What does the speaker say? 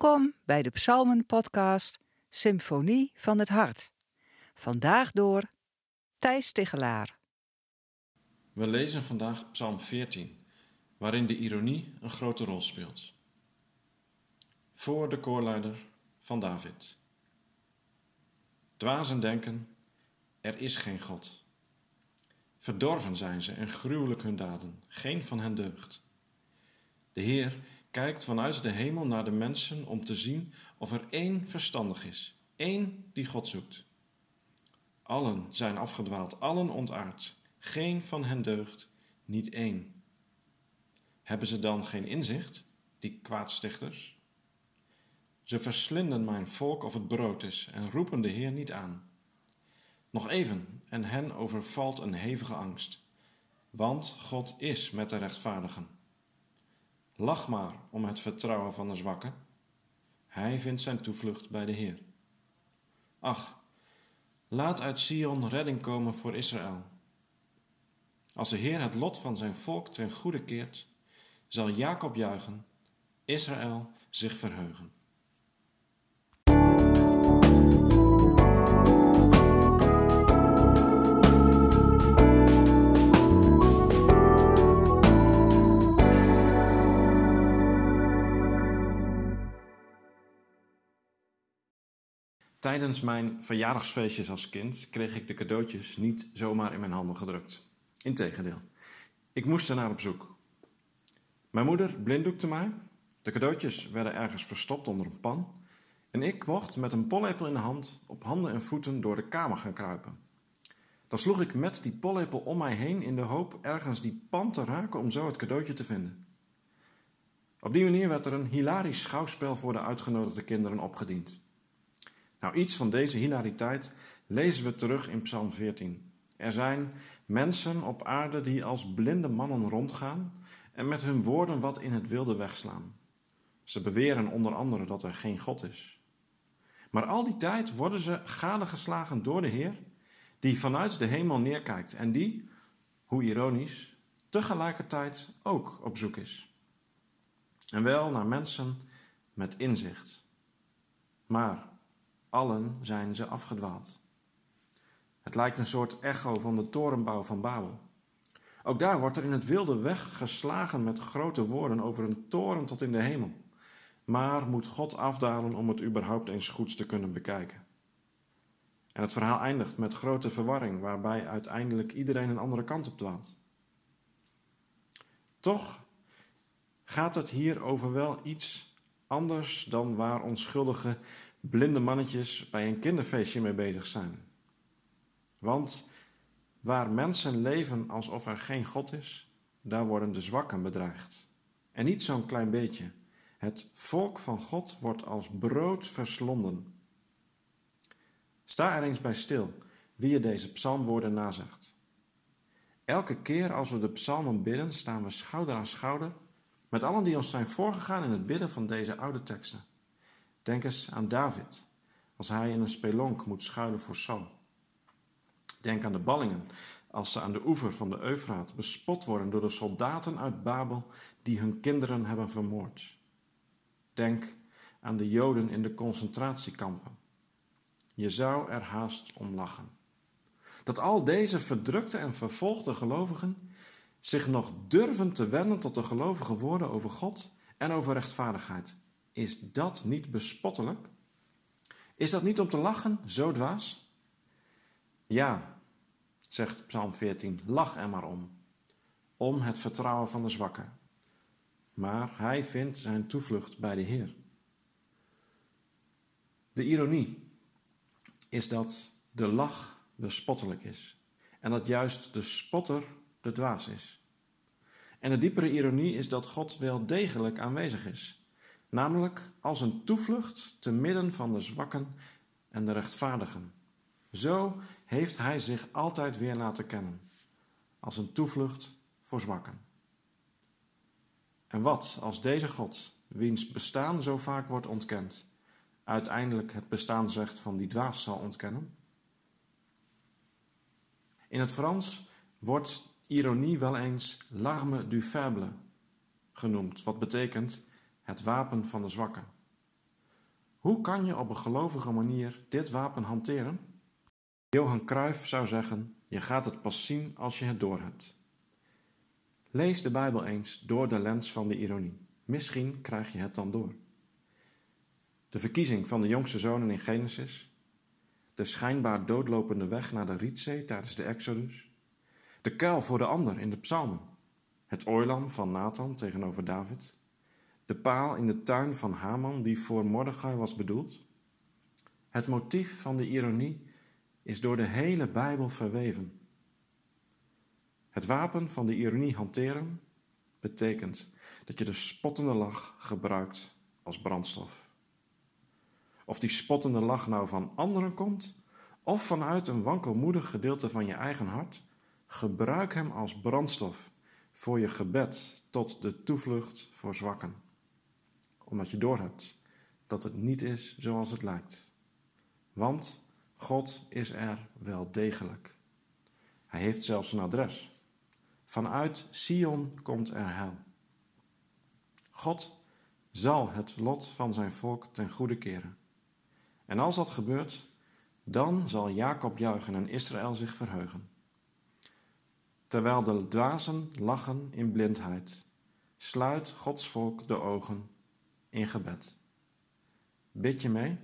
Welkom bij de Psalmen-podcast Symfonie van het Hart. Vandaag door Thijs Tigelaar. We lezen vandaag Psalm 14, waarin de ironie een grote rol speelt. Voor de koorleider van David. Dwazen denken, er is geen God. Verdorven zijn ze en gruwelijk hun daden, geen van hen deugt. De Heer kijkt vanuit de hemel naar de mensen om te zien of er één verstandig is, één die God zoekt. Allen zijn afgedwaald, allen ontaard, geen van hen deugt, niet één. Hebben ze dan geen inzicht, die kwaadstichters? Ze verslinden mijn volk of het brood is en roepen de Heer niet aan. Nog even en hen overvalt een hevige angst, want God is met de rechtvaardigen. Lach maar om het vertrouwen van de zwakke. Hij vindt zijn toevlucht bij de Heer. Ach, laat uit Sion redding komen voor Israël. Als de Heer het lot van zijn volk ten goede keert, zal Jacob juichen, Israël zich verheugen. Tijdens mijn verjaardagsfeestjes als kind kreeg ik de cadeautjes niet zomaar in mijn handen gedrukt. Integendeel, ik moest ernaar op zoek. Mijn moeder blinddoekte mij, de cadeautjes werden ergens verstopt onder een pan en ik mocht met een pollepel in de hand op handen en voeten door de kamer gaan kruipen. Dan sloeg ik met die pollepel om mij heen in de hoop ergens die pan te raken om zo het cadeautje te vinden. Op die manier werd er een hilarisch schouwspel voor de uitgenodigde kinderen opgediend. Nou, iets van deze hilariteit lezen we terug in Psalm 14. Er zijn mensen op aarde die als blinde mannen rondgaan en met hun woorden wat in het wilde wegslaan. Ze beweren onder andere dat er geen God is. Maar al die tijd worden ze gadegeslagen door de Heer, die vanuit de hemel neerkijkt en die, hoe ironisch, tegelijkertijd ook op zoek is. En wel naar mensen met inzicht. Maar Allen zijn ze afgedwaald. Het lijkt een soort echo van de torenbouw van Babel. Ook daar wordt er in het wilde weg geslagen met grote woorden over een toren tot in de hemel. Maar moet God afdalen om het überhaupt eens goeds te kunnen bekijken. En het verhaal eindigt met grote verwarring, waarbij uiteindelijk iedereen een andere kant op dwaalt. Toch gaat het hier over wel iets anders dan waar onschuldige blinde mannetjes bij een kinderfeestje mee bezig zijn. Want waar mensen leven alsof er geen God is, daar worden de zwakken bedreigd. En niet zo'n klein beetje. Het volk van God wordt als brood verslonden. Sta er eens bij stil wie je deze psalmwoorden nazegt. Elke keer als we de psalmen bidden, staan we schouder aan schouder met allen die ons zijn voorgegaan in het bidden van deze oude teksten. Denk eens aan David, als hij in een spelonk moet schuilen voor Saul. Denk aan de ballingen, als ze aan de oever van de Eufraat bespot worden door de soldaten uit Babel die hun kinderen hebben vermoord. Denk aan de Joden in de concentratiekampen. Je zou er haast om lachen. Dat al deze verdrukte en vervolgde gelovigen zich nog durven te wenden tot de gelovige woorden over God en over rechtvaardigheid. Is dat niet bespottelijk? Is dat niet om te lachen, zo dwaas? Ja, zegt Psalm 14, lach er maar om. Om het vertrouwen van de zwakken. Maar hij vindt zijn toevlucht bij de Heer. De ironie is dat de lach bespottelijk is. En dat juist de spotter de dwaas is. En de diepere ironie is dat God wel degelijk aanwezig is namelijk als een toevlucht te midden van de zwakken en de rechtvaardigen. Zo heeft Hij zich altijd weer laten kennen, als een toevlucht voor zwakken. En wat als deze God, wiens bestaan zo vaak wordt ontkend, uiteindelijk het bestaansrecht van die dwaas zal ontkennen? In het Frans wordt ironie wel eens l'arme du faible genoemd, wat betekent het wapen van de zwakken. Hoe kan je op een gelovige manier dit wapen hanteren? Johan Cruijff zou zeggen: je gaat het pas zien als je het doorhebt. Lees de Bijbel eens door de lens van de ironie. Misschien krijg je het dan door. De verkiezing van de jongste zonen in Genesis, de schijnbaar doodlopende weg naar de Rietzee tijdens de Exodus, de kuil voor de ander in de psalmen, het oorlam van Nathan tegenover David, de paal in de tuin van Haman die voor Mordechai was bedoeld. Het motief van de ironie is door de hele Bijbel verweven. Het wapen van de ironie hanteren betekent dat je de spottende lach gebruikt als brandstof. Of die spottende lach nou van anderen komt of vanuit een wankelmoedig gedeelte van je eigen hart, gebruik hem als brandstof voor je gebed tot de toevlucht voor zwakken. Omdat je doorhebt dat het niet is zoals het lijkt. Want God is er wel degelijk. Hij heeft zelfs een adres. Vanuit Sion komt er hel. God zal het lot van zijn volk ten goede keren. En als dat gebeurt, dan zal Jacob juichen en Israël zich verheugen. Terwijl de dwazen lachen in blindheid, sluit Gods volk de ogen in gebed. Bid je mee?